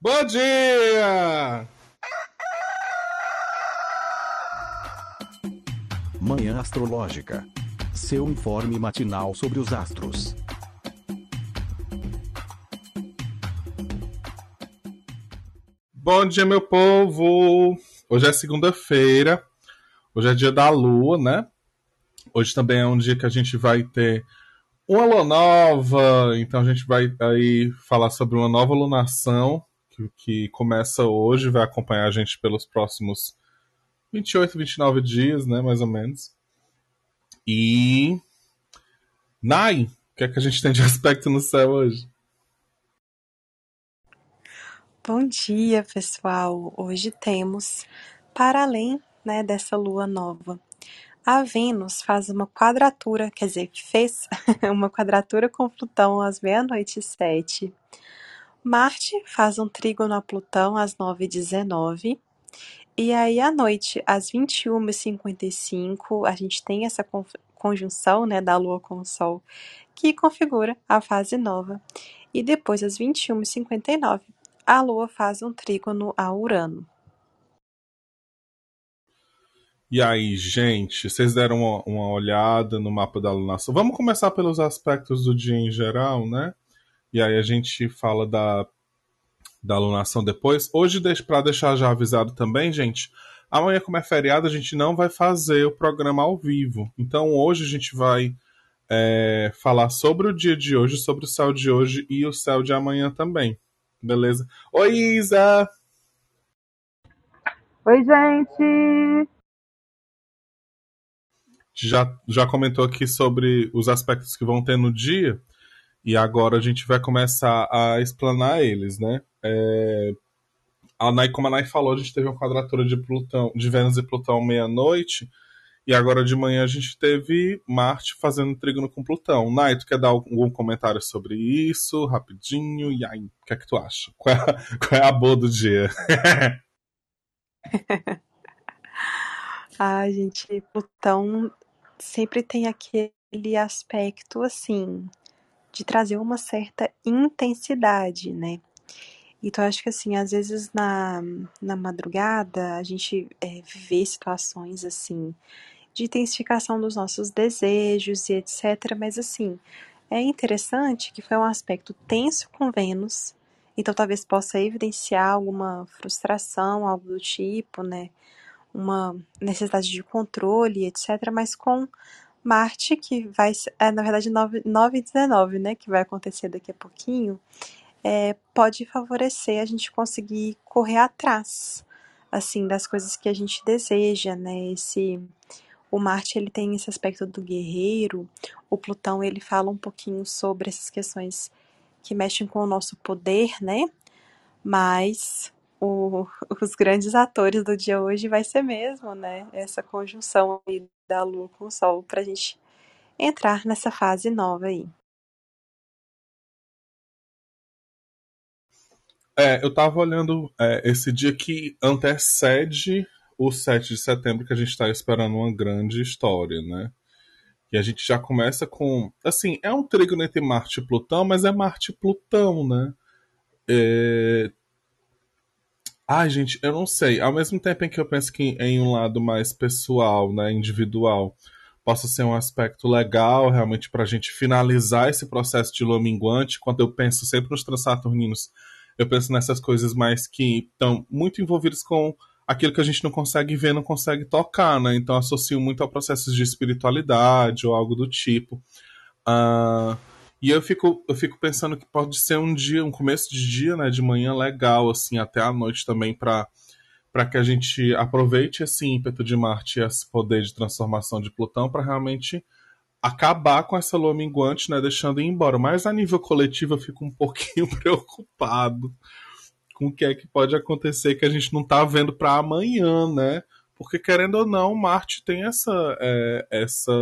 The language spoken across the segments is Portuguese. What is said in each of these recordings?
Bom dia! Manhã Astrológica. Seu informe matinal sobre os astros. Bom dia, meu povo! Hoje é segunda-feira, hoje é dia da lua, né? Hoje também é um dia que a gente vai ter uma lua nova, então a gente vai aí falar sobre uma nova lunação que, que começa hoje, vai acompanhar a gente pelos próximos 28, 29 dias, né, mais ou menos. E. Nai, o que é que a gente tem de aspecto no céu hoje? Bom dia, pessoal. Hoje temos, para além né, dessa lua nova, a Vênus faz uma quadratura, quer dizer, fez uma quadratura com Plutão às meia-noite e sete. Marte faz um trígono a Plutão às 9h19. E aí, à noite, às 21h55, a gente tem essa conjunção né, da Lua com o Sol, que configura a fase nova. E depois, às 21h59, a Lua faz um trígono a Urano. E aí, gente, vocês deram uma, uma, olhada no mapa da lunação? Vamos começar pelos aspectos do dia em geral, né? E aí a gente fala da, da alunação depois. Hoje, para deixar já avisado também, gente, amanhã, como é feriado, a gente não vai fazer o programa ao vivo. Então hoje a gente vai é, falar sobre o dia de hoje, sobre o céu de hoje e o céu de amanhã também. Beleza? Oi, Isa! Oi, gente! Já, já comentou aqui sobre os aspectos que vão ter no dia. E agora a gente vai começar a explanar eles, né? É... A Nai, como a Nai falou, a gente teve uma quadratura de Plutão, de Vênus e Plutão meia-noite. E agora de manhã a gente teve Marte fazendo trígono com Plutão. Nai, tu quer dar algum comentário sobre isso, rapidinho? E aí, o que é que tu acha? Qual é qual é a boa do dia? Ai, gente, Plutão sempre tem aquele aspecto assim de trazer uma certa intensidade, né? Então, acho que assim, às vezes na, na madrugada a gente é, vê situações assim de intensificação dos nossos desejos e etc. Mas assim, é interessante que foi um aspecto tenso com Vênus, então talvez possa evidenciar alguma frustração, algo do tipo, né? Uma necessidade de controle, etc. Mas com Marte, que vai, é, na verdade, 9, 9 e 19, né, que vai acontecer daqui a pouquinho, é, pode favorecer a gente conseguir correr atrás, assim, das coisas que a gente deseja, né, esse... O Marte, ele tem esse aspecto do guerreiro, o Plutão, ele fala um pouquinho sobre essas questões que mexem com o nosso poder, né, mas o, os grandes atores do dia hoje vai ser mesmo, né? Essa conjunção aí da Lua com o Sol para a gente entrar nessa fase nova aí. É, eu tava olhando é, esse dia que antecede o 7 de setembro, que a gente está esperando uma grande história, né? E a gente já começa com. Assim, é um trígono entre Marte e Plutão, mas é Marte e Plutão, né? É, Ai, gente, eu não sei. Ao mesmo tempo em que eu penso que em um lado mais pessoal, né, individual, possa ser um aspecto legal realmente para a gente finalizar esse processo de lua minguante, quando eu penso sempre nos transaturninos, eu penso nessas coisas mais que estão muito envolvidas com aquilo que a gente não consegue ver, não consegue tocar, né? Então associo muito a processos de espiritualidade ou algo do tipo. Uh, e eu fico, eu fico pensando que pode ser um dia, um começo de dia, né, de manhã legal, assim, até a noite também, para para que a gente aproveite esse ímpeto de Marte esse poder de transformação de Plutão para realmente acabar com essa lua minguante, né, deixando ir embora. Mas a nível coletivo eu fico um pouquinho preocupado com o que é que pode acontecer que a gente não está vendo para amanhã, né? Porque querendo ou não, Marte tem essa é, essa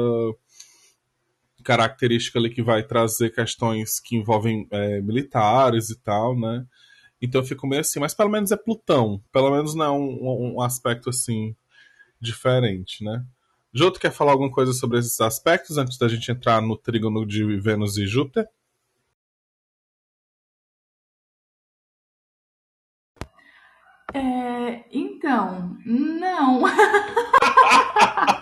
característica ali que vai trazer questões que envolvem é, militares e tal, né? Então eu fico meio assim, mas pelo menos é Plutão. Pelo menos não é um, um aspecto assim diferente, né? Joto quer falar alguma coisa sobre esses aspectos antes da gente entrar no trígono de Vênus e Júpiter? É, então, não.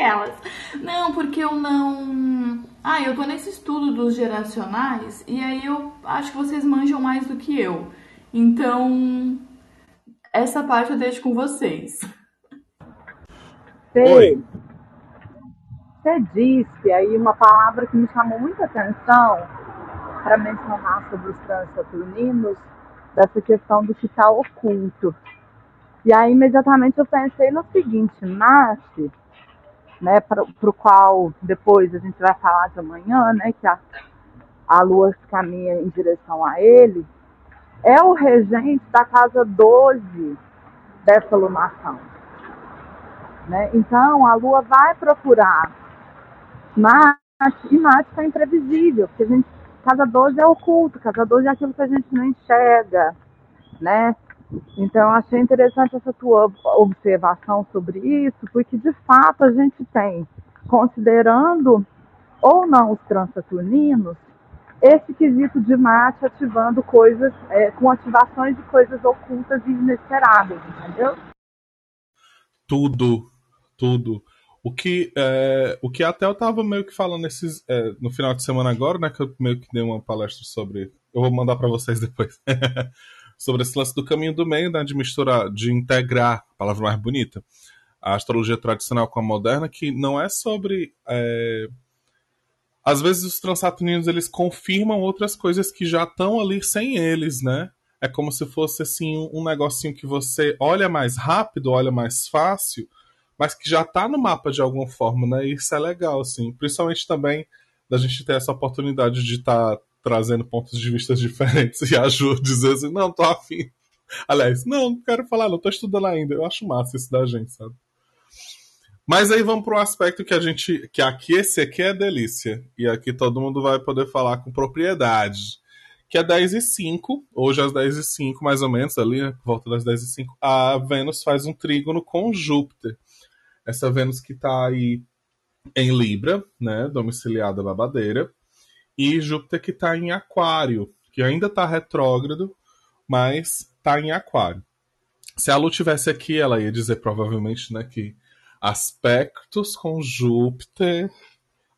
Aquelas. Não, porque eu não. Ah, eu tô nesse estudo dos geracionais e aí eu acho que vocês manjam mais do que eu. Então, essa parte eu deixo com vocês. Oi. Você disse aí uma palavra que me chamou muita atenção para mencionar sobre os transsaturninos, dessa questão do que está oculto. E aí imediatamente eu pensei no seguinte, Marte, né, para o qual depois a gente vai falar de amanhã, né, que a, a Lua caminha em direção a ele, é o regente da casa 12 dessa lunação. Né? Então a Lua vai procurar Marte, e Marte está imprevisível, porque a gente, casa 12 é oculto, casa 12 é aquilo que a gente não enxerga, né? Então, achei interessante essa tua observação sobre isso, porque de fato a gente tem, considerando ou não os transsaturninos, esse quesito de Marte ativando coisas, é, com ativações de coisas ocultas e inesperadas, entendeu? Tudo, tudo. O que, é, o que até eu tava meio que falando nesses, é, no final de semana agora, né? Que eu meio que dei uma palestra sobre. Eu vou mandar para vocês depois. sobre esse lance do caminho do meio, né, de misturar, de integrar, palavra mais bonita, a astrologia tradicional com a moderna, que não é sobre. É... Às vezes os transatlânticos eles confirmam outras coisas que já estão ali sem eles, né? É como se fosse assim um negocinho que você olha mais rápido, olha mais fácil, mas que já está no mapa de alguma forma, né? E isso é legal, assim. Principalmente também da gente ter essa oportunidade de estar tá trazendo pontos de vista diferentes e ajuda dizer assim, não, tô afim. Aliás, não, não quero falar, não tô estudando ainda. Eu acho massa isso da gente, sabe? Mas aí vamos para um aspecto que a gente. que aqui esse aqui é delícia. E aqui todo mundo vai poder falar com propriedade. Que é 10 e 5, hoje às 10 e 5, mais ou menos, ali, né, por volta das 10 e 5, a Vênus faz um trígono com Júpiter. Essa Vênus que está aí em Libra, né? Domiciliada na Badeira e Júpiter que está em Aquário, que ainda está retrógrado, mas está em Aquário. Se a Lu tivesse aqui, ela ia dizer provavelmente, né, que aspectos com Júpiter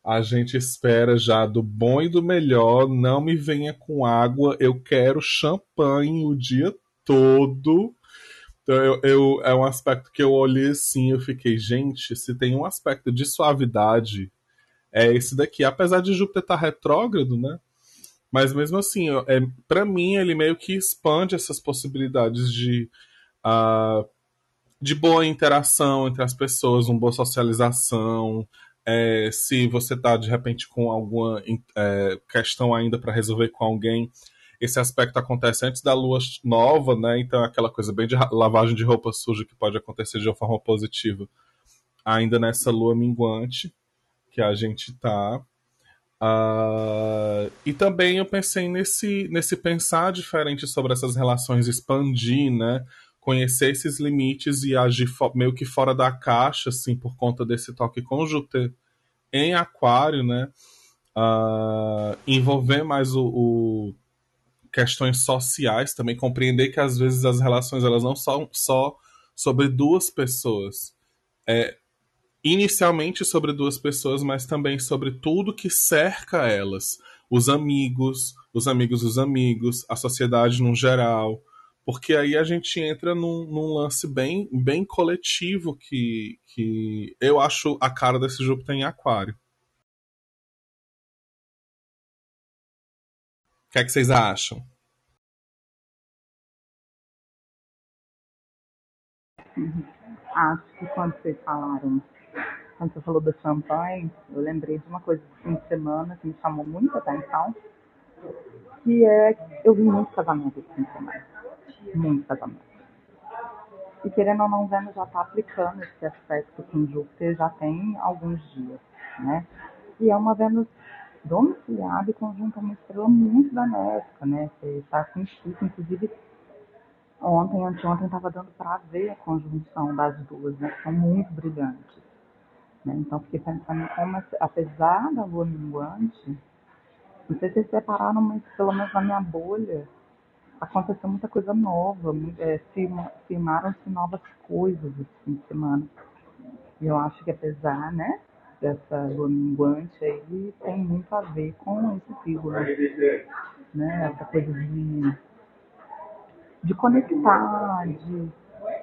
a gente espera já do bom e do melhor. Não me venha com água, eu quero champanhe o dia todo. Então, eu, eu, é um aspecto que eu olhei assim, eu fiquei, gente, se tem um aspecto de suavidade é esse daqui. Apesar de Júpiter estar tá retrógrado, né? Mas mesmo assim, é, para mim, ele meio que expande essas possibilidades de, uh, de boa interação entre as pessoas, uma boa socialização. É, se você está de repente com alguma é, questão ainda para resolver com alguém, esse aspecto acontece antes da lua nova, né? Então é aquela coisa bem de lavagem de roupa suja que pode acontecer de uma forma positiva, ainda nessa lua minguante que a gente tá. Uh, e também eu pensei nesse, nesse pensar diferente sobre essas relações, expandir, né? Conhecer esses limites e agir meio que fora da caixa, assim, por conta desse toque com em Aquário, né? Uh, envolver mais o, o, questões sociais também, compreender que às vezes as relações elas não são só sobre duas pessoas. É, inicialmente sobre duas pessoas, mas também sobre tudo que cerca elas. Os amigos, os amigos dos amigos, a sociedade no geral. Porque aí a gente entra num, num, lance bem, bem coletivo que, que eu acho a cara desse Júpiter em Aquário. O que, é que vocês acham? Acho que quando vocês falaram quando você falou do champanhe, eu lembrei de uma coisa do fim de semana que me chamou muita atenção, que é eu vi muito casamento esse fim de semana. Muito casamento. E querendo ou não, Vênus já está aplicando esse aspecto com Júpiter já tem alguns dias, né? E é uma Vênus domiciliada e conjunta uma estrela muito benéfica, né? Você está com Chico, inclusive ontem, anteontem, estava dando para ver a conjunção das duas, né? São muito brilhantes. Né? Então, fiquei pensando como, apesar da lua minguante, não sei se vocês separaram, mas pelo menos na minha bolha, aconteceu muita coisa nova, é, filmaram-se novas coisas esse fim de semana. E eu acho que apesar, né, dessa lua minguante aí, tem muito a ver com esse signo, né? Essa coisa de, de conectar, de,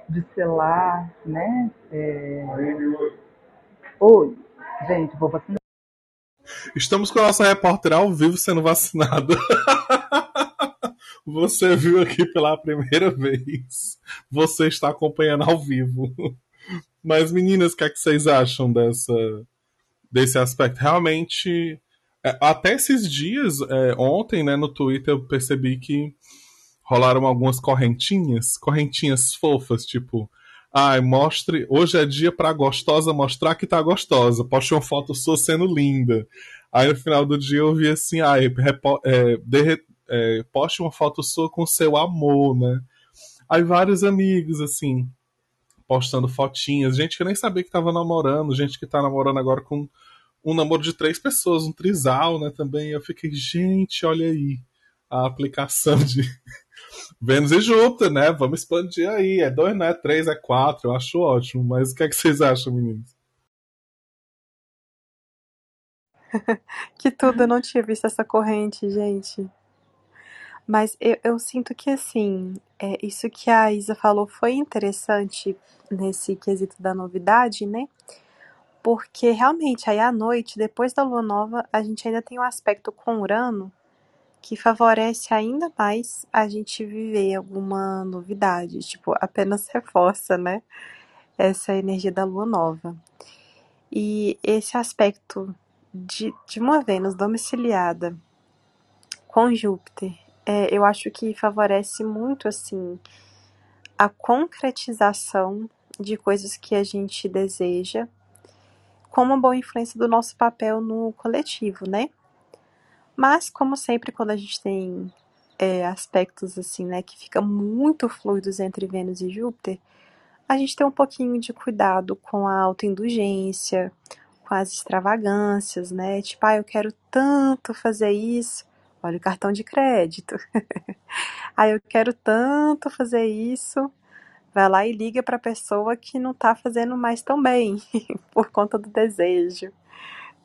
de selar, né? É... Oi, gente, vou vacinar. Estamos com a nossa repórter ao vivo sendo vacinada. Você viu aqui pela primeira vez. Você está acompanhando ao vivo. Mas, meninas, o que, é que vocês acham dessa, desse aspecto? Realmente, é, até esses dias, é, ontem, né, no Twitter, eu percebi que rolaram algumas correntinhas, correntinhas fofas, tipo, ai, mostre, hoje é dia pra gostosa mostrar que tá gostosa, poste uma foto sua sendo linda. Aí no final do dia eu vi assim, ai, é, é, poste uma foto sua com seu amor, né? Aí vários amigos, assim, postando fotinhas, gente que nem sabia que tava namorando, gente que tá namorando agora com um namoro de três pessoas, um trisal, né, também. Eu fiquei, gente, olha aí a aplicação de Vênus e Júpiter, né? Vamos expandir aí. É dois, né? Três, é quatro. Eu acho ótimo. Mas o que é que vocês acham, meninos? que tudo, eu não tinha visto essa corrente, gente. Mas eu, eu sinto que, assim, é, isso que a Isa falou foi interessante nesse quesito da novidade, né? Porque realmente aí à noite, depois da lua nova, a gente ainda tem um aspecto com Urano que favorece ainda mais a gente viver alguma novidade, tipo, apenas reforça, né? Essa energia da lua nova. E esse aspecto de, de uma Vênus domiciliada com Júpiter, é, eu acho que favorece muito, assim, a concretização de coisas que a gente deseja, com uma boa influência do nosso papel no coletivo, né? Mas, como sempre, quando a gente tem é, aspectos assim, né, que ficam muito fluidos entre Vênus e Júpiter, a gente tem um pouquinho de cuidado com a autoindulgência, com as extravagâncias, né? Tipo, ah, eu quero tanto fazer isso. Olha o cartão de crédito. ah, eu quero tanto fazer isso vai lá e liga para a pessoa que não está fazendo mais tão bem por conta do desejo.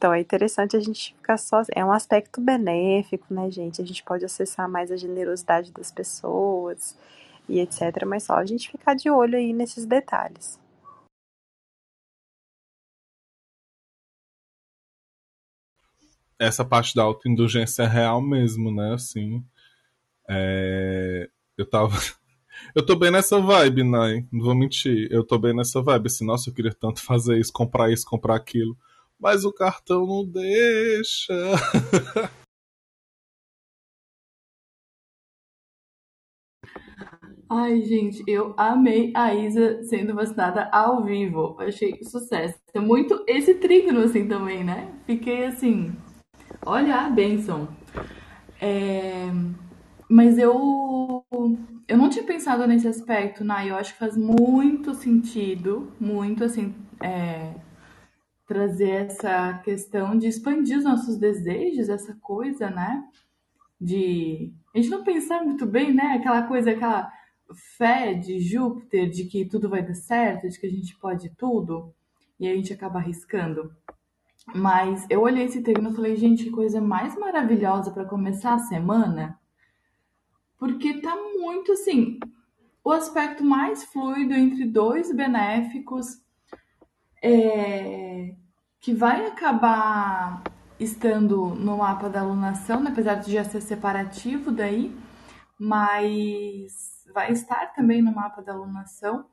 Então é interessante a gente ficar só. É um aspecto benéfico, né, gente? A gente pode acessar mais a generosidade das pessoas e etc. Mas só a gente ficar de olho aí nesses detalhes. Essa parte da autoindulgência é real mesmo, né? Assim, é... eu tava Eu tô bem nessa vibe, Nai. Não vou mentir. Eu tô bem nessa vibe. Assim, nossa, eu queria tanto fazer isso, comprar isso, comprar aquilo. Mas o cartão não deixa. Ai, gente, eu amei a Isa sendo vacinada ao vivo. Achei sucesso. É muito esse trigno, assim, também, né? Fiquei assim. Olha a benção. É... Mas eu eu não tinha pensado nesse aspecto, Nai. Eu acho que faz muito sentido, muito assim, é, trazer essa questão de expandir os nossos desejos, essa coisa, né? De a gente não pensar muito bem, né? Aquela coisa, aquela fé de Júpiter, de que tudo vai dar certo, de que a gente pode tudo, e a gente acaba arriscando. Mas eu olhei esse termo e falei, gente, que coisa mais maravilhosa para começar a semana porque tá muito assim, o aspecto mais fluido entre dois benéficos é, que vai acabar estando no mapa da alunação, né? apesar de já ser separativo daí, mas vai estar também no mapa da alunação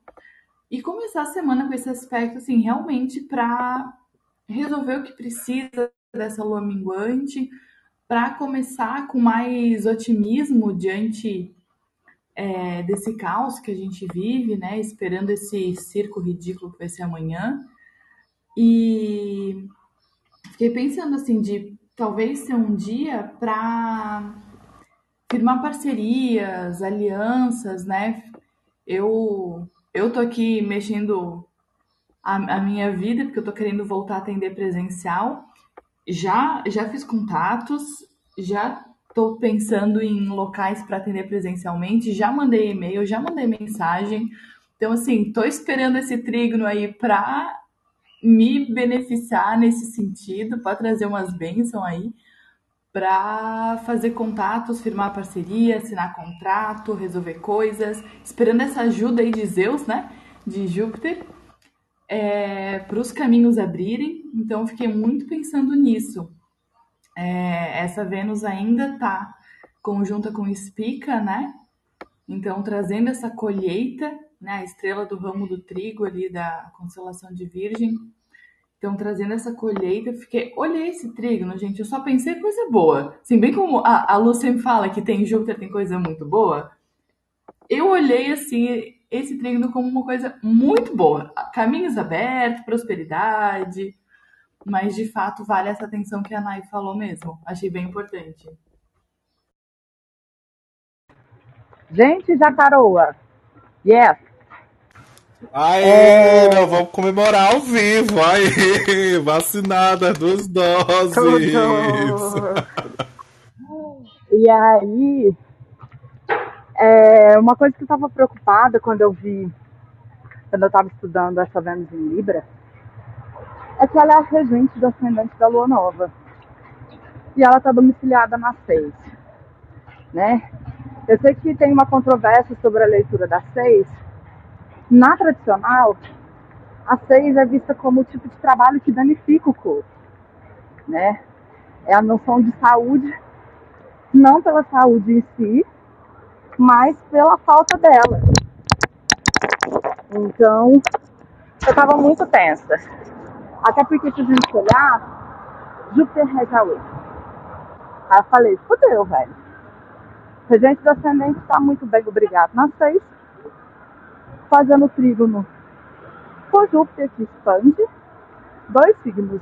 e começar a semana com esse aspecto assim, realmente para resolver o que precisa dessa lua minguante, para começar com mais otimismo diante é, desse caos que a gente vive, né? Esperando esse circo ridículo que vai ser amanhã. E fiquei pensando assim de talvez ser um dia para firmar parcerias, alianças, né? Eu eu tô aqui mexendo a, a minha vida porque eu tô querendo voltar a atender presencial já, já fiz contatos, já estou pensando em locais para atender presencialmente, já mandei e-mail, já mandei mensagem. Então, assim, estou esperando esse trígono aí para me beneficiar nesse sentido, para trazer umas bênçãos aí, para fazer contatos, firmar parceria, assinar contrato, resolver coisas, esperando essa ajuda aí de Zeus, né? De Júpiter, é, para os caminhos abrirem. Então, fiquei muito pensando nisso. É, essa Vênus ainda está conjunta com Espica, né? Então, trazendo essa colheita, né? A estrela do ramo do trigo ali da constelação de Virgem. Então, trazendo essa colheita, eu fiquei, olhei esse trígono, gente, eu só pensei coisa boa. Assim, bem como a, a Lu sempre fala que tem Júpiter, tem coisa muito boa, eu olhei, assim, esse trígono como uma coisa muito boa. Caminhos abertos, prosperidade, mas de fato vale essa atenção que a Nai falou mesmo. Achei bem importante. Gente, Jacaroa. Yes. Aê, é... nós vamos comemorar ao vivo. Aê, vacinada, duas doses. e aí, é, uma coisa que eu estava preocupada quando eu vi, quando eu estava estudando essa Vênus em Libra, é que ela é a regente do ascendente da Lua Nova. E ela está domiciliada na 6. Né? Eu sei que tem uma controvérsia sobre a leitura da 6, na tradicional, a 6 é vista como o tipo de trabalho que danifica o corpo, né? É a noção de saúde, não pela saúde em si, mas pela falta dela. Então, eu estava muito tensa. Até porque, se a gente olhar, Júpiter rege 8. Aí eu falei, fodeu, velho. Regente do ascendente está muito bem, obrigado. Na 6, fazendo trígono com Júpiter que expande, dois signos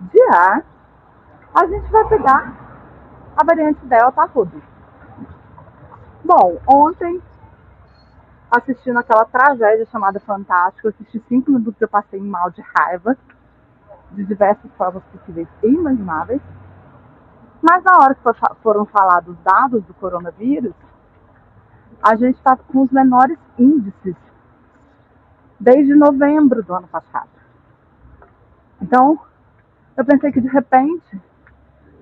de ar, a gente vai pegar a variante delta tudo. Bom, ontem, assistindo aquela tragédia chamada Fantástico, assisti cinco minutos eu passei mal de raiva, de diversas formas possíveis e inimagináveis. Mas na hora que foram falados os dados do coronavírus, a gente está com os menores índices desde novembro do ano passado. Então, eu pensei que de repente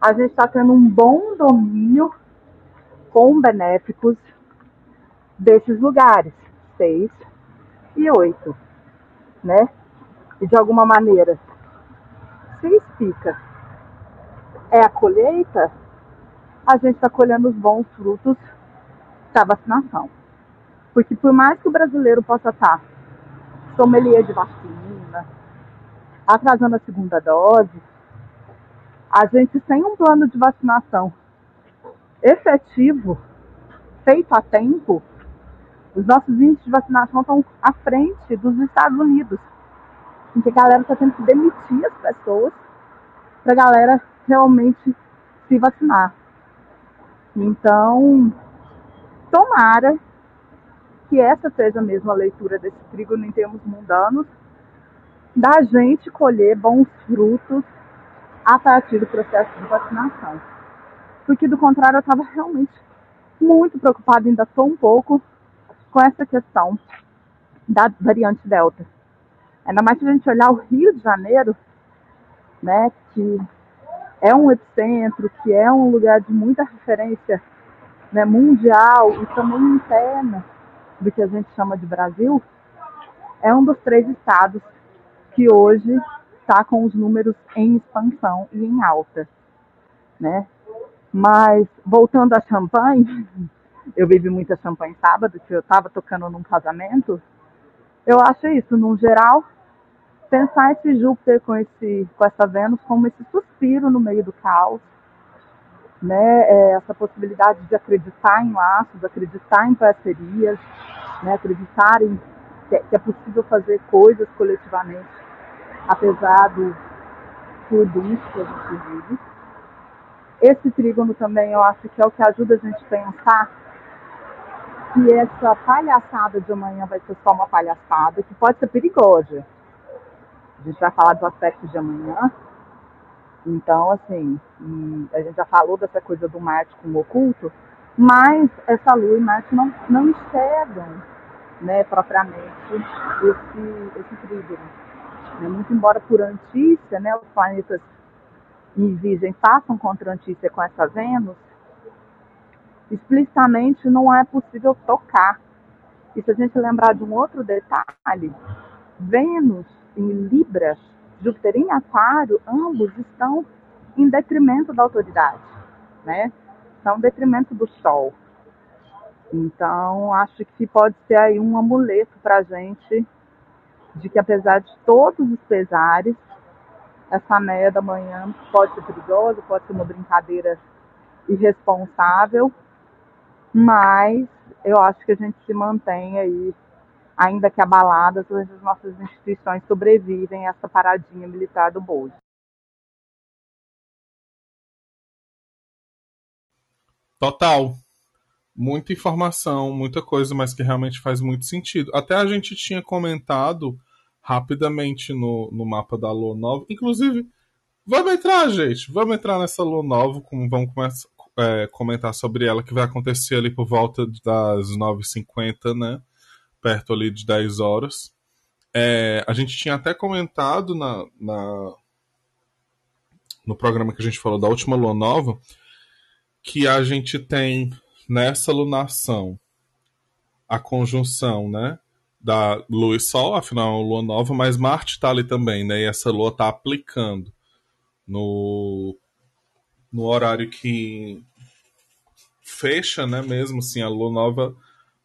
a gente está tendo um bom domínio com benéficos desses lugares, seis e oito, né? E de alguma maneira, se explica é a colheita, a gente está colhendo os bons frutos da vacinação. Porque por mais que o brasileiro possa estar sommelier de vacina, atrasando a segunda dose, a gente sem um plano de vacinação efetivo, feito a tempo, os nossos índices de vacinação estão à frente dos Estados Unidos. Em que a galera está tendo que demitir as pessoas para a galera realmente se vacinar. Então, tomara que essa seja a leitura desse trígono em termos mundanos, da gente colher bons frutos a partir do processo de vacinação. Porque do contrário, eu estava realmente muito preocupada, ainda estou um pouco, com essa questão da variante Delta. Ainda mais se a gente olhar o Rio de Janeiro, né, que é um epicentro, que é um lugar de muita referência né, mundial e também interna do que a gente chama de Brasil, é um dos três estados que hoje está com os números em expansão e em alta, né? Mas voltando a champanhe, eu bebi muita champanhe sábado, que eu estava tocando num casamento. Eu acho isso, no geral, pensar esse Júpiter com esse com essa Vênus como esse suspiro no meio do caos, né, é, essa possibilidade de acreditar em laços, acreditar em parcerias, né, acreditar em que, que é possível fazer coisas coletivamente, apesar do furdunço que a gente vive. Esse trígono também eu acho que é o que ajuda a gente a pensar que essa palhaçada de amanhã vai ser só uma palhaçada, que pode ser perigosa. A gente vai falar do aspecto de amanhã, Então, assim, a gente já falou dessa coisa do Marte com o oculto, mas essa Lua e Marte não, não enxergam né, propriamente esse, esse trígono. Né? Muito embora por Antícia, né, os planetas em passam contra Antícia com essa Vênus, explicitamente não é possível tocar. E se a gente lembrar de um outro detalhe, Vênus em Libra, Júpiter em Aquário, ambos estão em detrimento da autoridade, né? São em detrimento do Sol. Então, acho que pode ser aí um amuleto para a gente de que apesar de todos os pesares, essa meia da manhã pode ser perigosa, pode ser uma brincadeira irresponsável, mas eu acho que a gente se mantém aí, ainda que abaladas, as nossas instituições sobrevivem a essa paradinha militar do Bozo. Total. Muita informação, muita coisa, mas que realmente faz muito sentido. Até a gente tinha comentado rapidamente no, no mapa da Lua Nova. Inclusive, vamos entrar, gente. Vamos entrar nessa Lua Nova, como vamos começar, é, comentar sobre ela, que vai acontecer ali por volta das 9h50, né? Perto ali de 10 horas. É, a gente tinha até comentado na, na, no programa que a gente falou da última lua nova que a gente tem nessa lunação a conjunção, né, da Lua e Sol, afinal é uma lua nova, mas Marte está ali também, né, e essa lua está aplicando no no horário que fecha, né, mesmo assim, a lua nova,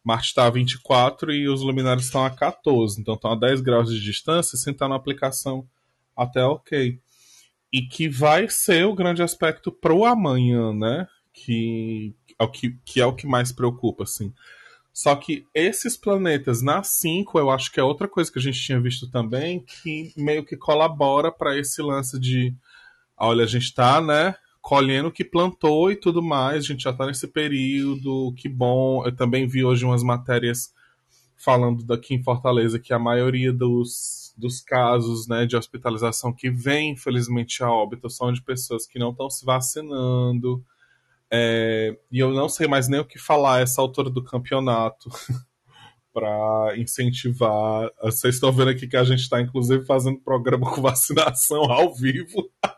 Marte está a 24 e os luminares estão a 14, então estão a 10 graus de distância, sem estar na aplicação até ok. E que vai ser o grande aspecto pro amanhã, né? Que é o que, que, é o que mais preocupa, assim. Só que esses planetas na 5, eu acho que é outra coisa que a gente tinha visto também, que meio que colabora para esse lance de olha, a gente está, né, colhendo o que plantou e tudo mais. A gente já está nesse período, que bom. Eu também vi hoje umas matérias falando daqui em Fortaleza que a maioria dos, dos casos né, de hospitalização que vem, infelizmente, a óbito são de pessoas que não estão se vacinando. É, e eu não sei mais nem o que falar essa altura do campeonato para incentivar. Vocês estão vendo aqui que a gente está, inclusive, fazendo programa com vacinação ao vivo.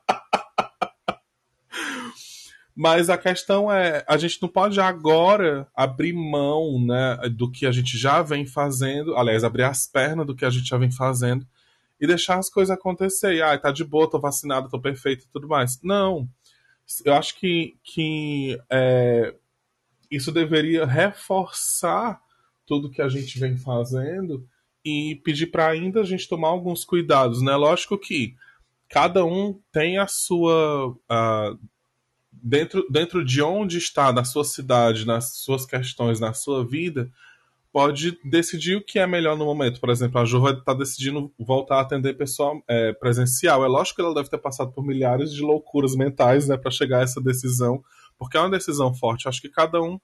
Mas a questão é, a gente não pode agora abrir mão, né, do que a gente já vem fazendo, aliás, abrir as pernas do que a gente já vem fazendo e deixar as coisas acontecer. Ah, tá de boa, tô vacinado, tô perfeito e tudo mais. Não. Eu acho que, que é, isso deveria reforçar tudo que a gente vem fazendo e pedir para ainda a gente tomar alguns cuidados, né? Lógico que cada um tem a sua uh, dentro, dentro de onde está, na sua cidade, nas suas questões, na sua vida, pode decidir o que é melhor no momento. Por exemplo, a Ju está decidindo voltar a atender pessoal é, presencial. É lógico que ela deve ter passado por milhares de loucuras mentais né, para chegar a essa decisão, porque é uma decisão forte. Acho que cada um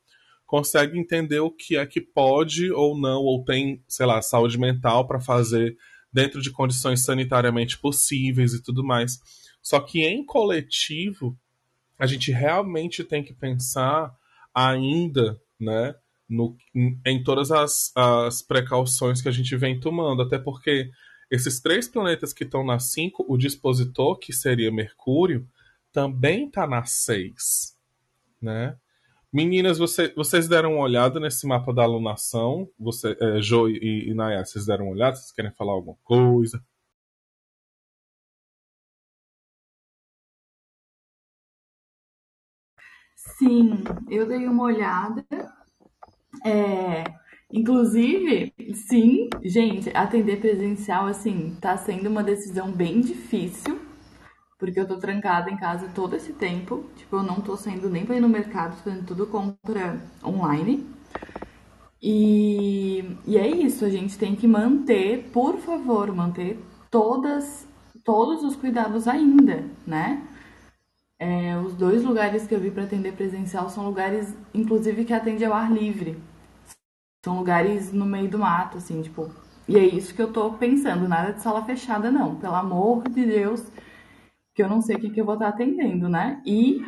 consegue entender o que é que pode ou não, ou tem, sei lá, saúde mental para fazer dentro de condições sanitariamente possíveis e tudo mais. Só que em coletivo, a gente realmente tem que pensar ainda, né, no, em todas as, as precauções que a gente vem tomando, até porque esses três planetas que estão na 5, o dispositor, que seria Mercúrio, também está na 6, né? Meninas, você, vocês deram uma olhada nesse mapa da alunação? Você, é, Jo e, e vocês deram uma olhada? Vocês querem falar alguma coisa? Sim, eu dei uma olhada. É, inclusive, sim, gente, atender presencial, assim, tá sendo uma decisão bem difícil, porque eu tô trancada em casa todo esse tempo. Tipo, eu não tô saindo nem pra ir no mercado, tô fazendo tudo compra online. E, e é isso, a gente tem que manter, por favor, manter todas, todos os cuidados ainda, né? É, os dois lugares que eu vi para atender presencial são lugares, inclusive, que atendem ao ar livre. São lugares no meio do mato, assim, tipo. E é isso que eu tô pensando, nada de sala fechada, não. Pelo amor de Deus, que eu não sei o que, que eu vou estar atendendo, né? E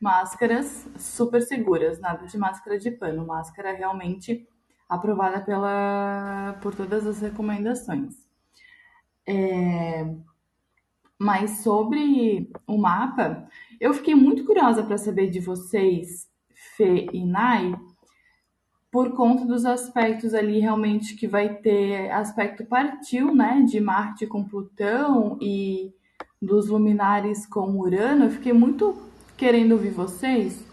máscaras super seguras, nada de máscara de pano, máscara realmente aprovada pela, por todas as recomendações. É, mas sobre o mapa, eu fiquei muito curiosa para saber de vocês, Fê e Nai, por conta dos aspectos ali realmente que vai ter aspecto partiu, né, de Marte com Plutão e dos luminares com Urano. Eu fiquei muito querendo ouvir vocês,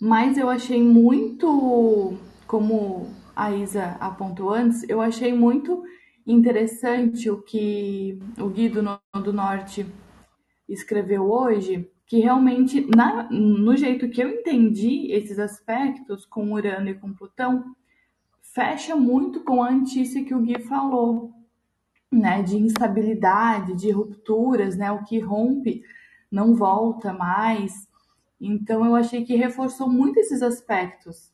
mas eu achei muito, como a Isa apontou antes, eu achei muito interessante o que o Guido do Norte escreveu hoje, que realmente, na, no jeito que eu entendi esses aspectos com Urano e com Plutão, fecha muito com a antícia que o Gui falou, né, de instabilidade, de rupturas, né, o que rompe não volta mais. Então eu achei que reforçou muito esses aspectos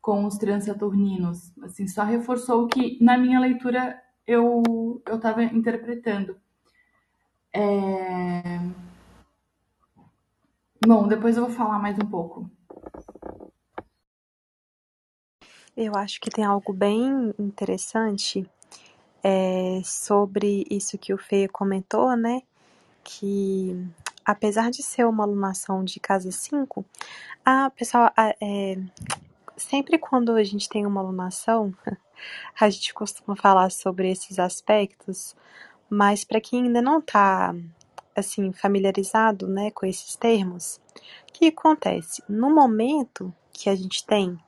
com os transaturninos, assim, só reforçou o que na minha leitura eu eu estava interpretando. É... Bom, depois eu vou falar mais um pouco. Eu acho que tem algo bem interessante é, sobre isso que o Fê comentou, né? Que apesar de ser uma alunação de casa 5, a pessoal, é, sempre quando a gente tem uma alunação, a gente costuma falar sobre esses aspectos, mas para quem ainda não está assim familiarizado, né, com esses termos, o que acontece? No momento que a gente tem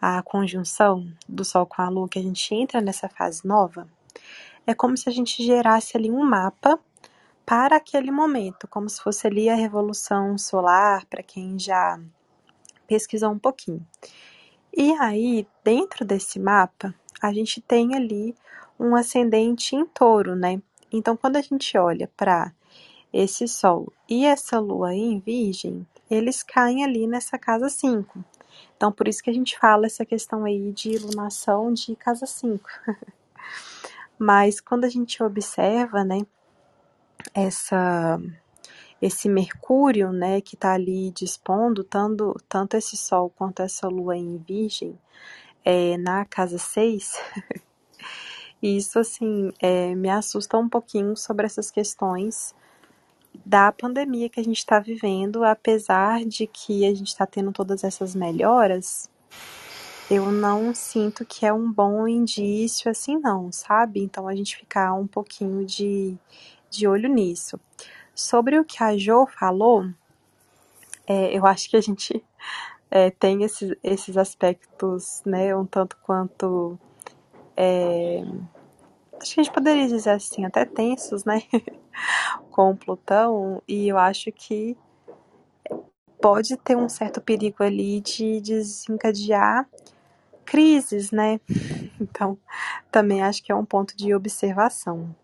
a conjunção do Sol com a Lua, que a gente entra nessa fase nova, é como se a gente gerasse ali um mapa para aquele momento, como se fosse ali a revolução solar, para quem já pesquisou um pouquinho. E aí, dentro desse mapa, a gente tem ali um ascendente em touro, né? Então, quando a gente olha para esse Sol e essa Lua em Virgem, eles caem ali nessa casa 5. Então, por isso que a gente fala essa questão aí de iluminação de casa 5. Mas quando a gente observa, né, essa esse Mercúrio, né, que está ali dispondo tanto, tanto esse Sol quanto essa Lua em Virgem, é, na casa 6, isso, assim, é, me assusta um pouquinho sobre essas questões da pandemia que a gente está vivendo, apesar de que a gente está tendo todas essas melhoras, eu não sinto que é um bom indício assim, não, sabe? Então a gente ficar um pouquinho de, de olho nisso. Sobre o que a Jo falou, é, eu acho que a gente é, tem esses, esses aspectos, né, um tanto quanto. É, acho que a gente poderia dizer assim, até tensos, né? com Plutão, e eu acho que pode ter um certo perigo ali de desencadear crises, né? Então, também acho que é um ponto de observação.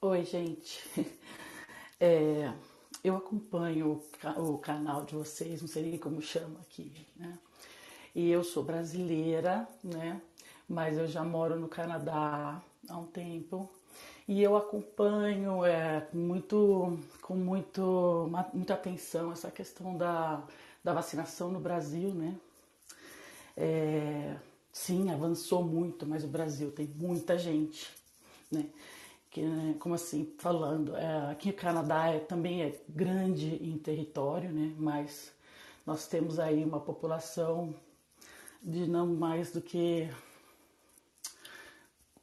Oi, gente. É, eu acompanho o, o, canal de vocês, não sei nem como chama aqui, né? E eu sou brasileira, né? mas eu já moro no Canadá há um tempo e eu acompanho é, muito, com muito, muita atenção essa questão da, da vacinação no Brasil, né? É, sim, avançou muito, mas o Brasil tem muita gente, né? Que, né, como assim, falando, é, aqui o Canadá é, também é grande em território, né? Mas nós temos aí uma população de não mais do que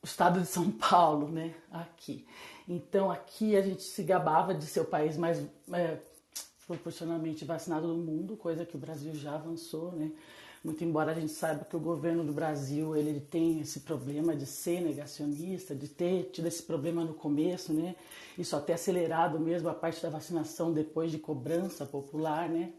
o estado de São Paulo, né? Aqui. Então aqui a gente se gabava de ser o país mais é, proporcionalmente vacinado do mundo, coisa que o Brasil já avançou, né? Muito embora a gente saiba que o governo do Brasil ele tem esse problema de ser negacionista, de ter tido esse problema no começo, né? Só ter acelerado mesmo a parte da vacinação depois de cobrança popular, né?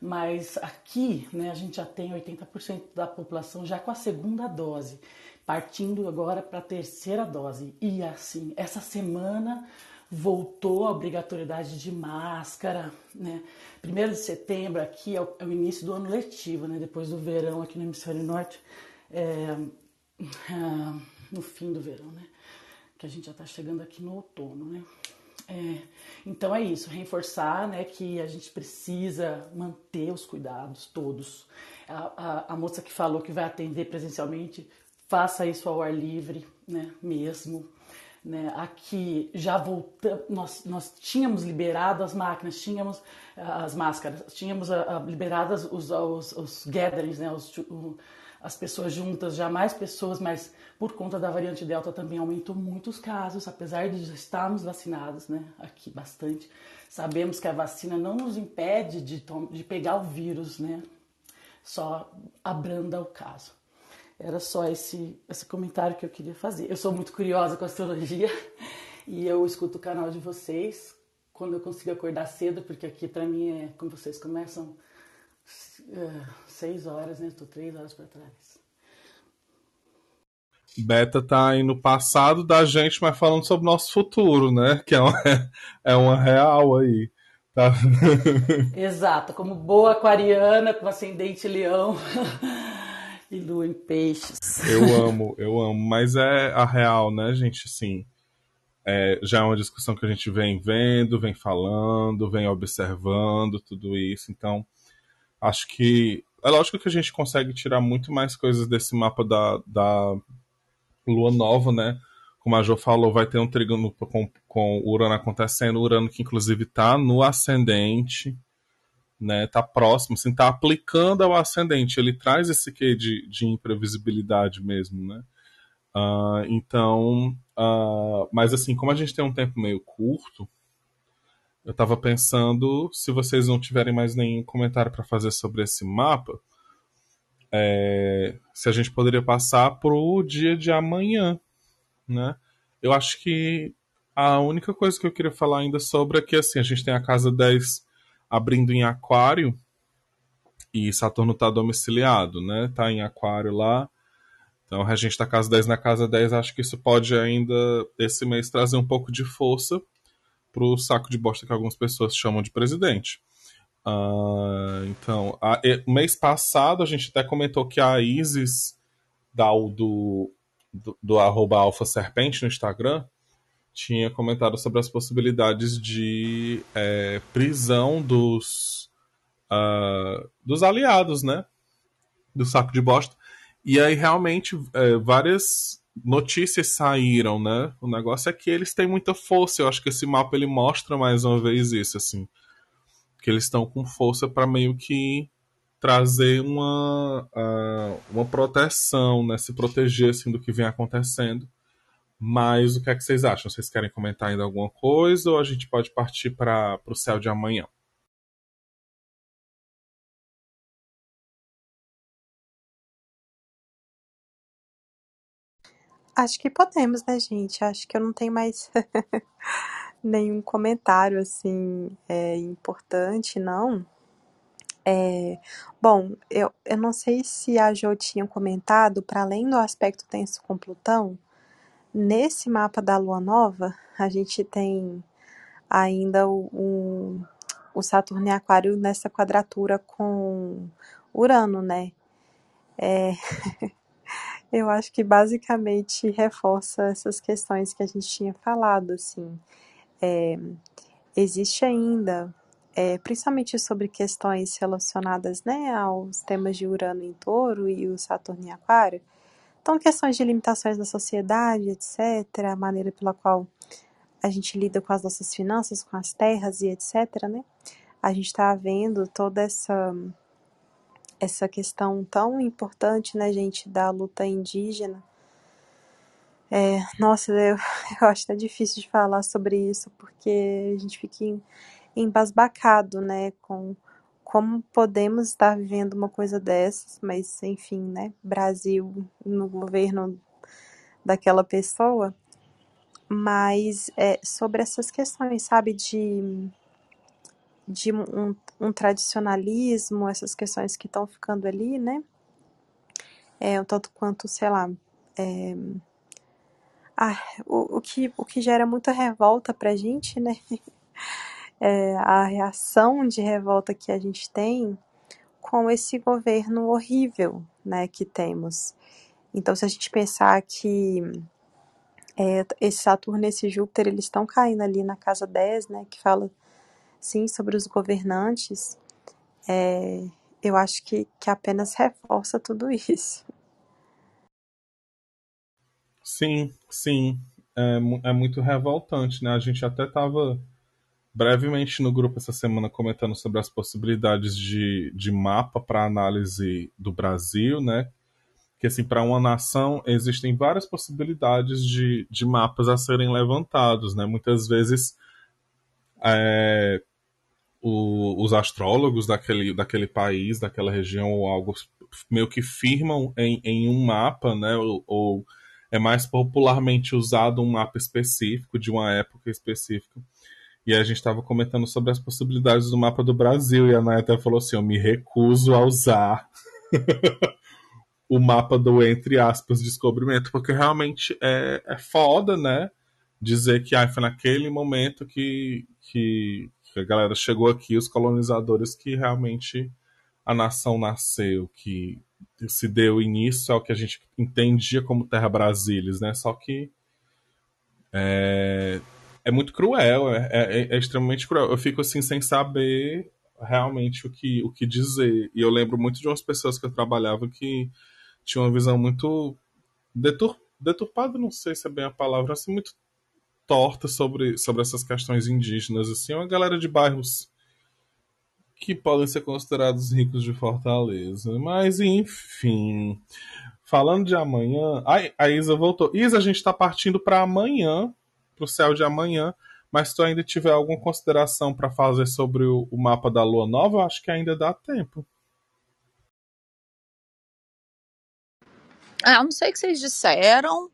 Mas aqui, né, a gente já tem 80% da população já com a segunda dose partindo agora para a terceira dose. E assim, essa semana voltou a obrigatoriedade de máscara, né? Primeiro de setembro aqui é o, é o, início do ano letivo, né? Depois do verão aqui no hemisfério norte, é, é, no fim do verão, né? que a gente já está chegando aqui no outono, né? É, então é isso, reforçar né, que a gente precisa manter os cuidados todos. A, a, a, moça que falou que vai atender presencialmente, faça isso ao ar livre, né, mesmo. Né, aqui já voltamos, nós, nós tínhamos liberado as máquinas, tínhamos as máscaras, tínhamos a, liberadas os, os, os gatherings, né, os, o, as pessoas juntas, já mais pessoas, mas por conta da variante Delta também aumentou muitos casos, apesar de já estarmos vacinados, né? Aqui bastante. Sabemos que a vacina não nos impede de, de pegar o vírus, né? Só abranda o caso. Era só esse, esse comentário que eu queria fazer. Eu sou muito curiosa com astrologia e eu escuto o canal de vocês quando eu consigo acordar cedo, porque aqui para mim é como vocês começam é, seis horas, né? Estou três horas para trás. Beta tá aí no passado da gente, mas falando sobre o nosso futuro, né? Que é uma, é uma real aí. Tá? Exato, como boa aquariana, com ascendente leão e lua em peixes. Eu amo, eu amo, mas é a real, né, gente? Assim, é, já é uma discussão que a gente vem vendo, vem falando, vem observando tudo isso, então acho que é lógico que a gente consegue tirar muito mais coisas desse mapa da, da lua nova, né? Como a Jo falou, vai ter um trígono com, com o Urano acontecendo, o Urano que inclusive está no ascendente, né? Tá próximo, assim, tá aplicando ao ascendente. Ele traz esse quê de, de imprevisibilidade mesmo, né? Uh, então, uh, mas assim, como a gente tem um tempo meio curto, eu estava pensando, se vocês não tiverem mais nenhum comentário para fazer sobre esse mapa, é, se a gente poderia passar para o dia de amanhã, né? Eu acho que a única coisa que eu queria falar ainda sobre é que assim, a gente tem a casa 10 abrindo em aquário e Saturno está domiciliado, né? Tá em aquário lá. Então, a gente da casa 10 na casa 10, acho que isso pode ainda, esse mês, trazer um pouco de força pro saco de bosta que algumas pessoas chamam de presidente. Uh, então, a, e, mês passado a gente até comentou que a Isis da, do, do, do arroba Alpha Serpente no Instagram tinha comentado sobre as possibilidades de é, prisão dos, uh, dos aliados, né? Do saco de bosta. E aí, realmente, é, várias notícias saíram, né? O negócio é que eles têm muita força. Eu acho que esse mapa ele mostra mais uma vez isso, assim, que eles estão com força para meio que trazer uma uh, uma proteção, né? Se proteger assim do que vem acontecendo. Mas o que é que vocês acham? Vocês querem comentar ainda alguma coisa ou a gente pode partir para o céu de amanhã? Acho que podemos, né, gente? Acho que eu não tenho mais nenhum comentário assim é, importante, não. É, bom, eu, eu não sei se a Jo tinha comentado, para além do aspecto tenso com Plutão, nesse mapa da Lua Nova, a gente tem ainda o, o, o Saturno em Aquário nessa quadratura com Urano, né? É, Eu acho que basicamente reforça essas questões que a gente tinha falado, assim. É, existe ainda, é, principalmente sobre questões relacionadas né, aos temas de Urano em touro e o Saturno em aquário, então questões de limitações da sociedade, etc., a maneira pela qual a gente lida com as nossas finanças, com as terras e etc., né? A gente está vendo toda essa essa questão tão importante, né, gente, da luta indígena. É, nossa, eu, eu acho até difícil de falar sobre isso, porque a gente fica embasbacado, né, com como podemos estar vivendo uma coisa dessas, mas enfim, né, Brasil no governo daquela pessoa, mas é, sobre essas questões, sabe, de de um, um tradicionalismo, essas questões que estão ficando ali, né? É, um tanto quanto, sei lá, é, ah, o, o, que, o que gera muita revolta pra gente, né? É, a reação de revolta que a gente tem com esse governo horrível, né, que temos. Então, se a gente pensar que É, esse Saturno e esse Júpiter, eles estão caindo ali na casa 10, né? Que fala, sim, sobre os governantes. É, eu acho que, que apenas reforça tudo isso. Sim, sim. É, é muito revoltante, né? A gente até estava brevemente no grupo essa semana comentando sobre as possibilidades de, de mapa para análise do Brasil, né? Que assim, para uma nação existem várias possibilidades de, de mapas a serem levantados, né? Muitas vezes é, o, os astrólogos daquele, daquele país, daquela região ou algo meio que firmam em, em um mapa, né? Ou, ou é mais popularmente usado um mapa específico de uma época específica e a gente estava comentando sobre as possibilidades do mapa do Brasil, e a Naya até falou assim: eu me recuso a usar o mapa do, entre aspas, descobrimento, porque realmente é, é foda, né? Dizer que ah, foi naquele momento que, que, que a galera chegou aqui, os colonizadores, que realmente a nação nasceu, que se deu início ao que a gente entendia como Terra Brasilis, né? Só que é, é muito cruel, é, é, é, extremamente cruel. Eu fico assim sem saber realmente o que, o que dizer. E eu lembro muito de umas pessoas que eu trabalhava que tinham uma visão muito detur, deturpada, não sei se é bem a palavra, assim, muito torta sobre, sobre essas questões indígenas. Assim, uma galera de bairros que podem ser considerados ricos de Fortaleza. Mas, enfim. Falando de amanhã. A Isa voltou. Isa, a gente está partindo para amanhã para o céu de amanhã. Mas se tu ainda tiver alguma consideração para fazer sobre o, o, mapa da lua nova, acho que ainda dá tempo. É, eu não sei o que vocês disseram,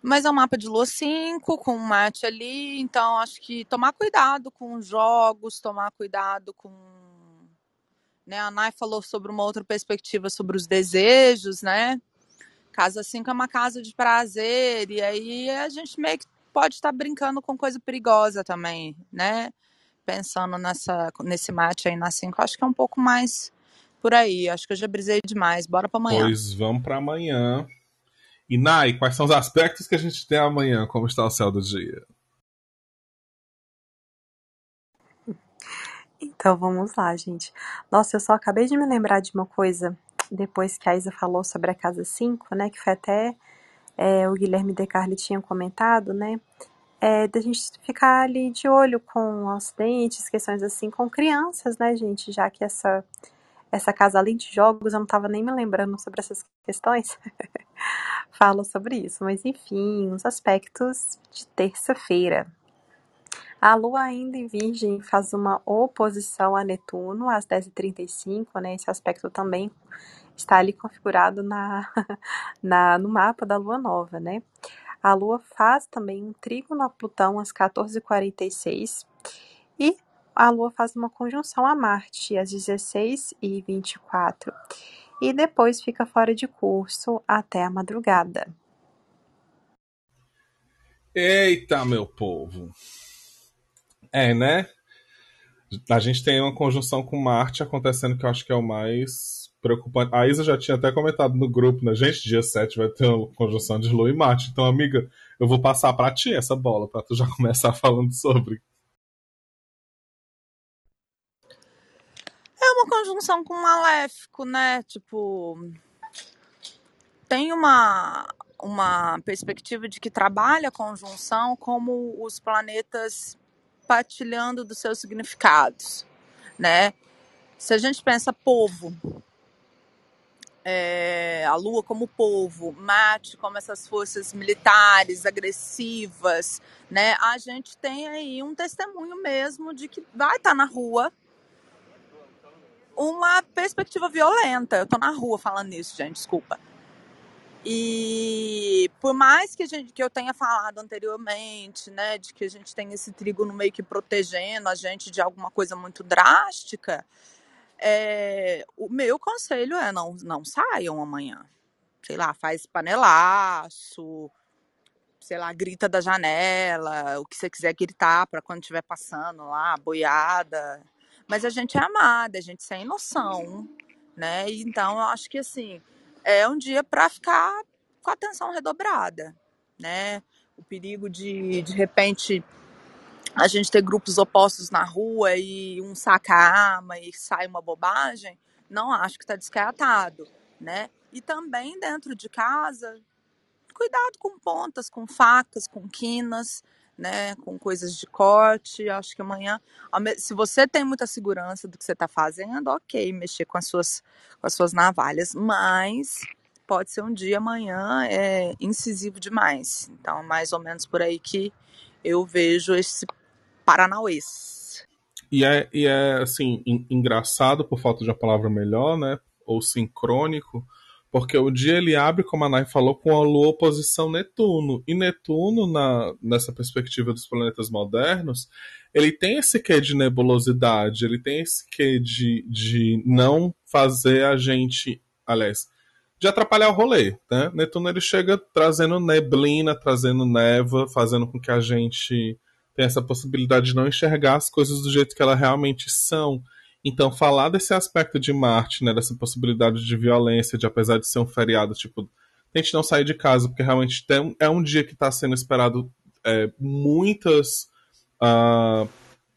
mas é um mapa de lua 5 com um mate ali, então acho que tomar cuidado com os jogos, tomar cuidado com. Né, a Nai falou sobre uma outra perspectiva sobre os desejos, né? Casa 5 é uma casa de prazer, e aí a gente meio que pode estar brincando com coisa perigosa também, né? Pensando nessa, nesse mate aí na 5, acho que é um pouco mais por aí. Acho que eu já brisei demais. Bora para amanhã. Pois vamos para amanhã. E Nai, quais são os aspectos que a gente tem amanhã? Como está o céu do dia? Então vamos lá, gente. Nossa, eu só acabei de me lembrar de uma coisa depois que a Isa falou sobre a casa 5, né? Que foi até é, o Guilherme De Carli tinha comentado, né? É, da gente ficar ali de olho com acidentes, questões assim, com crianças, né, gente? Já que essa, essa casa, além de jogos, eu não estava nem me lembrando sobre essas questões. Falo sobre isso, mas enfim, os aspectos de terça-feira. A Lua ainda em Virgem faz uma oposição a Netuno às 10h35, né? Esse aspecto também está ali configurado na, na, no mapa da lua nova, né? A lua faz também um trígono a Plutão às 14h46 e a lua faz uma conjunção a Marte às 16h24 e depois fica fora de curso até a madrugada. Eita, meu povo! É, né? A gente tem uma conjunção com Marte acontecendo que eu acho que é o mais preocupante. A Isa já tinha até comentado no grupo, né? Gente, dia 7 vai ter uma conjunção de Lua e Marte. Então, amiga, eu vou passar para ti essa bola, para tu já começar falando sobre. É uma conjunção com um maléfico, né? Tipo. Tem uma, uma perspectiva de que trabalha a conjunção como os planetas partilhando dos seus significados, né? Se a gente pensa povo, é, a Lua como povo, Mate como essas forças militares agressivas, né? A gente tem aí um testemunho mesmo de que vai estar tá na rua uma perspectiva violenta. Eu tô na rua falando isso, gente, desculpa. E por mais que, gente, que eu tenha falado anteriormente, né, de que a gente tem esse trigo no meio que protegendo a gente de alguma coisa muito drástica, é, o meu conselho é não, não saiam amanhã. Sei lá, faz panelaço, sei lá, grita da janela, o que você quiser gritar para quando estiver passando lá, boiada. Mas a gente é amada, a gente sem noção, né? Então eu acho que assim, é um dia para ficar com a atenção redobrada, né? o perigo de, de repente, a gente ter grupos opostos na rua e um saca a arma e sai uma bobagem, não acho que está descartado, né? E também dentro de casa, cuidado com pontas, com facas, com quinas, né, com coisas de corte. Acho que amanhã, se você tem muita segurança do que você está fazendo, ok, mexer com as suas, com as suas navalhas, mas pode ser um dia amanhã é incisivo demais. Então, mais ou menos por aí que eu vejo esse paranauês. E é, e é assim, engraçado, por falta de uma palavra melhor, né? Ou sincrônico, porque o dia ele abre, como a Nai falou, com a Lua oposição Netuno. E Netuno, na, nessa perspectiva dos planetas modernos, ele tem esse quê de nebulosidade, ele tem esse quê de, de não fazer a gente. Aliás, de atrapalhar o rolê. Né? Netuno ele chega trazendo neblina, trazendo névoa, fazendo com que a gente tenha essa possibilidade de não enxergar as coisas do jeito que elas realmente são. Então, falar desse aspecto de Marte, né, dessa possibilidade de violência, de apesar de ser um feriado, tipo, tente não sair de casa, porque realmente tem, é um dia que está sendo esperado é, muitas uh,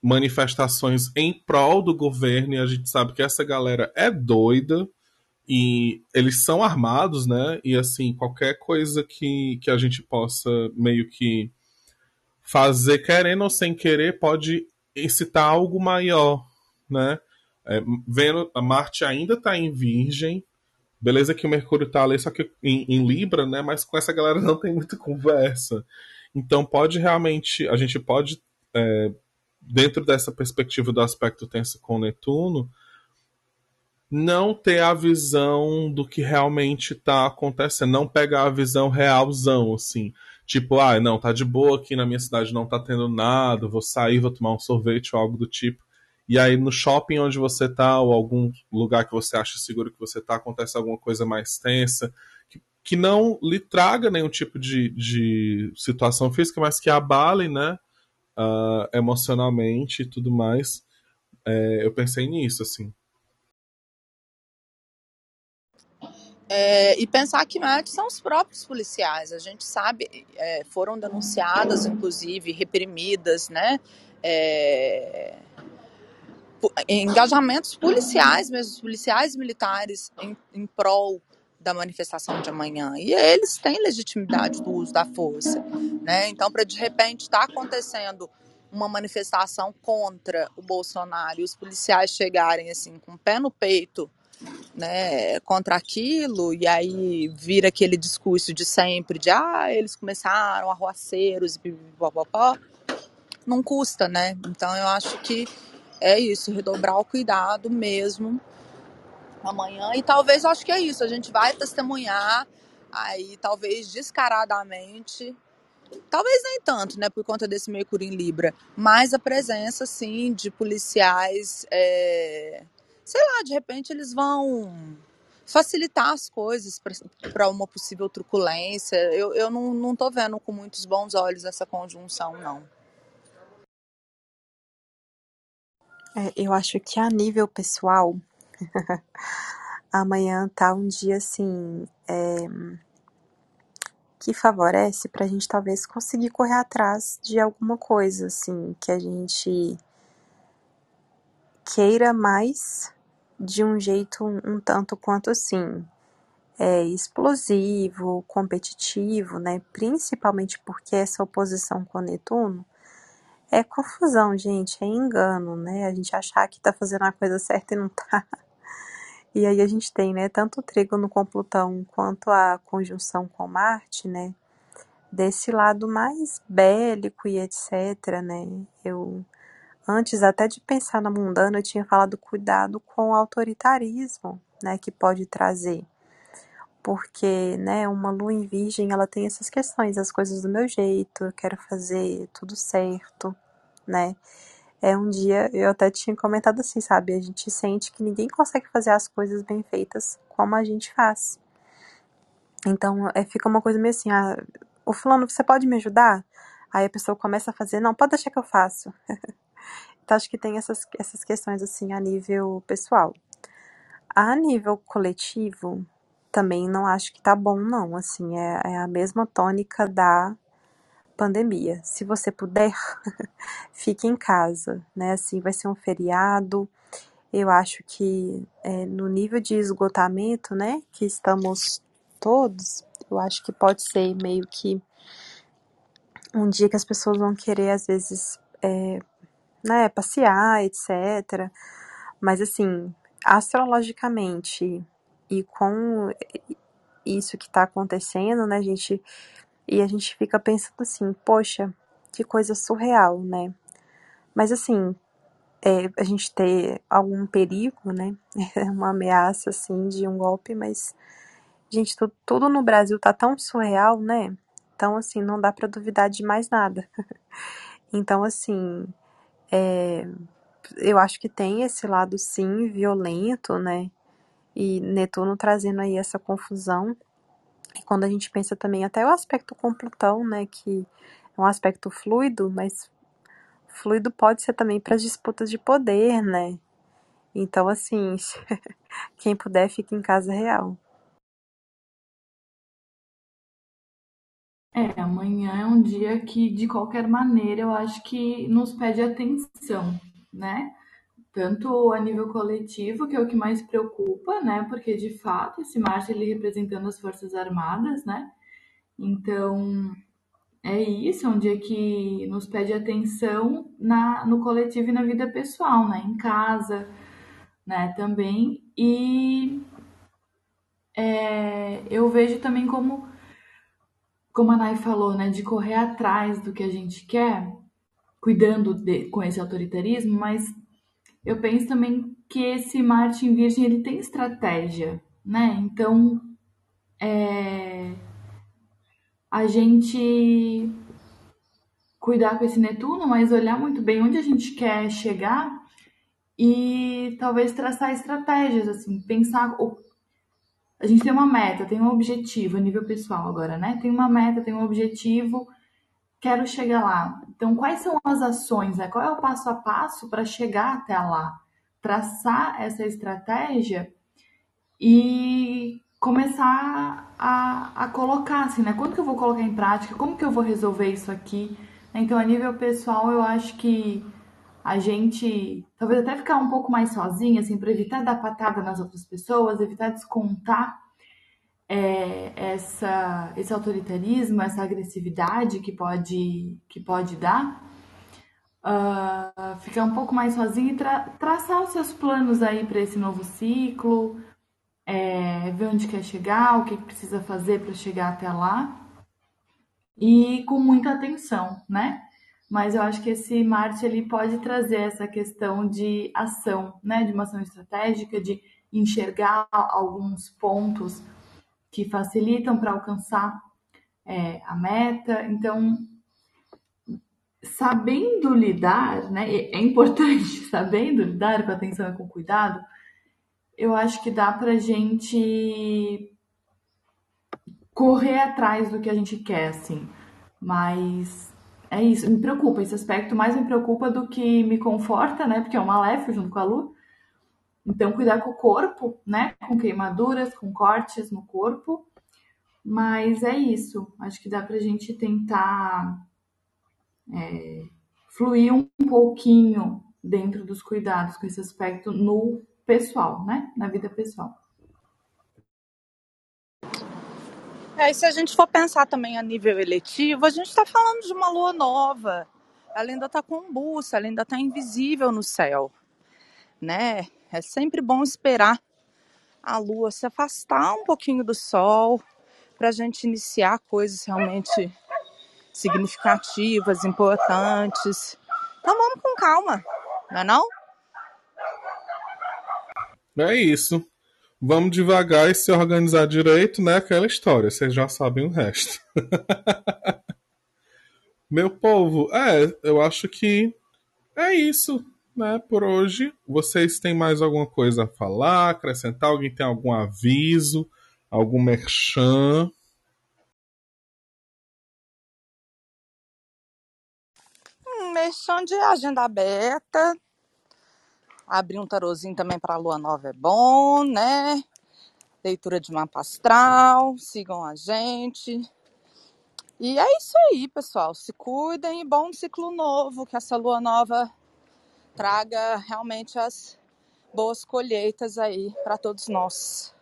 manifestações em prol do governo, e a gente sabe que essa galera é doida, e eles são armados, né? E assim, qualquer coisa que, que a gente possa meio que fazer, querendo ou sem querer, pode incitar algo maior, né? É, vendo, a Marte ainda está em Virgem. Beleza que o Mercúrio está ali, só que em, em, Libra, né? Mas com essa galera não tem muita conversa. Então pode realmente. A gente pode, é, dentro dessa perspectiva do aspecto tenso com Netuno, não ter a visão do que realmente está acontecendo, não pegar a visão realzão, assim. Tipo, ah, não, tá de boa aqui na minha cidade, não tá tendo nada, vou sair, vou tomar um sorvete ou algo do tipo e aí no shopping onde você tá, ou algum lugar que você acha seguro que você tá, acontece alguma coisa mais tensa, que, que não lhe traga nenhum tipo de, de situação física, mas que abale, né, uh, emocionalmente e tudo mais. É, eu pensei nisso, assim. É, e pensar que Marte são os próprios policiais. A gente sabe, é, foram denunciadas, inclusive, reprimidas, né? É, engajamentos policiais mesmo, policiais militares em, em prol da manifestação de amanhã. E eles têm legitimidade do uso da força. Né? Então, para de repente estar tá acontecendo uma manifestação contra o Bolsonaro e os policiais chegarem assim com o pé no peito né, contra aquilo, e aí vira aquele discurso de sempre de ah, eles começaram arruaceiros e não custa, né? Então eu acho que é isso, redobrar o cuidado mesmo amanhã. E talvez, acho que é isso, a gente vai testemunhar aí, talvez descaradamente, talvez nem tanto, né, por conta desse Mercúrio em Libra, mas a presença, sim, de policiais, é, sei lá, de repente eles vão facilitar as coisas para uma possível truculência. Eu, eu não, não tô vendo com muitos bons olhos essa conjunção, não. É, eu acho que a nível pessoal, amanhã tá um dia assim é, que favorece pra gente talvez conseguir correr atrás de alguma coisa assim que a gente queira mais de um jeito um, tanto quanto assim é, explosivo, competitivo, né? Principalmente porque essa oposição com Netuno é confusão, gente, é engano, né? A gente achar que tá fazendo a coisa certa e não tá. E aí a gente tem, né, tanto o trígono com Plutão quanto a conjunção com Marte, né? Desse lado mais bélico e etc, né? Eu antes até de pensar na mundana, eu tinha falado cuidado com o autoritarismo, né, que pode trazer. Porque, né, uma lua em virgem, ela tem essas questões, as coisas do meu jeito, eu quero fazer tudo certo, né? É um dia, eu até tinha comentado assim, sabe? A gente sente que ninguém consegue fazer as coisas bem feitas como a gente faz. Então, é, fica uma coisa meio assim, ah, o fulano, você pode me ajudar? Aí a pessoa começa a fazer, não, pode deixar que eu faço. então, acho que tem essas, essas questões, assim, a nível pessoal. A nível coletivo, também não acho que tá bom, não. Assim, é, é a mesma tônica da pandemia. Se você puder, fique em casa, né? Assim, vai ser um feriado. Eu acho que é, no nível de esgotamento, né, que estamos todos, eu acho que pode ser meio que um dia que as pessoas vão querer, às vezes, é, né, passear, etc. Mas, assim, astrologicamente e com isso que está acontecendo, né, gente e a gente fica pensando assim, poxa, que coisa surreal, né? Mas assim, é, a gente ter algum perigo, né? Uma ameaça assim de um golpe, mas gente, tudo, tudo no Brasil tá tão surreal, né? Então assim, não dá para duvidar de mais nada. então assim, é, eu acho que tem esse lado sim violento, né? E Netuno trazendo aí essa confusão e quando a gente pensa também até o aspecto com Plutão, né, que é um aspecto fluido, mas fluido pode ser também para as disputas de poder, né? Então, assim, quem puder, fique em casa real. É, amanhã é um dia que, de qualquer maneira, eu acho que nos pede atenção, né? tanto a nível coletivo, que é o que mais preocupa, né? Porque de fato esse Marte ele representando as forças armadas, né? Então é isso, é um dia que nos pede atenção na, no coletivo e na vida pessoal, né? Em casa, né? Também e é, eu vejo também como como a Nai falou, né? De correr atrás do que a gente quer, cuidando de, com esse autoritarismo, mas eu penso também que esse Marte em Virgem ele tem estratégia, né? Então, é, a gente cuidar com esse Netuno, mas olhar muito bem onde a gente quer chegar e talvez traçar estratégias, assim, pensar. A gente tem uma meta, tem um objetivo a nível pessoal agora, né? Tem uma meta, tem um objetivo quero chegar lá. Então, quais são as ações? Né? Qual é o passo a passo para chegar até lá? Traçar essa estratégia e começar a, a colocar, assim, né? Quando que eu vou colocar em prática? Como que eu vou resolver isso aqui? Então, a nível pessoal, eu acho que a gente talvez até ficar um pouco mais sozinha, assim, para evitar dar patada nas outras pessoas, evitar descontar é, essa, esse autoritarismo, essa agressividade que pode, que pode dar, uh, ficar um pouco mais sozinho e tra traçar os seus planos aí para esse novo ciclo, é, ver onde quer chegar, o que, que precisa fazer para chegar até lá e com muita atenção, né? Mas eu acho que esse Marte ele pode trazer essa questão de ação, né? De uma ação estratégica, de enxergar alguns pontos que facilitam para alcançar é, a meta. Então, sabendo lidar, né, é importante sabendo lidar com atenção e com cuidado, eu acho que dá para gente correr atrás do que a gente quer, assim. Mas é isso, me preocupa esse aspecto, mais me preocupa do que me conforta, né? Porque é uma leve junto com a Lu. Então, cuidar com o corpo, né? Com queimaduras, com cortes no corpo. Mas é isso. Acho que dá pra gente tentar é, fluir um pouquinho dentro dos cuidados com esse aspecto no pessoal, né? Na vida pessoal. É, e se a gente for pensar também a nível eletivo, a gente está falando de uma lua nova. Ela ainda está com buça, ela ainda está invisível no céu, né? É sempre bom esperar a lua se afastar um pouquinho do sol para a gente iniciar coisas realmente significativas, importantes. Então vamos com calma, não é não? É isso. Vamos devagar e se organizar direito, né? Aquela história, vocês já sabem o resto. Meu povo, é, eu acho que é isso né, por hoje. Vocês têm mais alguma coisa a falar, acrescentar? Alguém tem algum aviso, algum merchan? Um merchan de agenda aberta. Abrir um tarozinho também para a lua nova é bom, né? Leitura de mapa astral, sigam a gente. E é isso aí, pessoal. Se cuidem e bom ciclo novo, que essa lua nova traga realmente as boas colheitas aí para todos nós.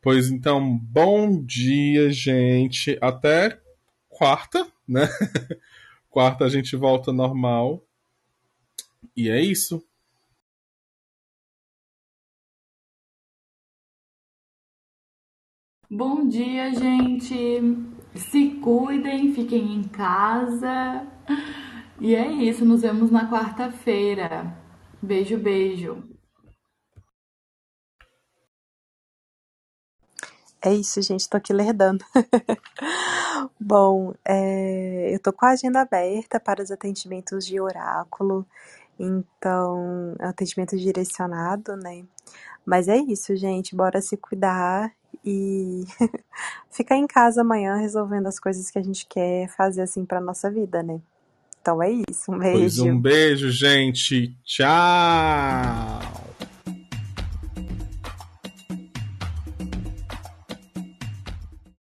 Pois então, bom dia, gente. Até quarta, né? quarta a gente volta normal. E é isso. Bom dia, gente. Se cuidem, fiquem em casa. E é isso, nos vemos na quarta-feira. Beijo, beijo. É isso, gente, tô aqui lerdando. Bom, é, eu tô com a agenda aberta para os atendimentos de oráculo, então, é um atendimento direcionado, né? Mas é isso, gente, bora se cuidar e ficar em casa amanhã resolvendo as coisas que a gente quer fazer assim para nossa vida, né? Então é isso, um beijo. Pois um beijo, gente. Tchau.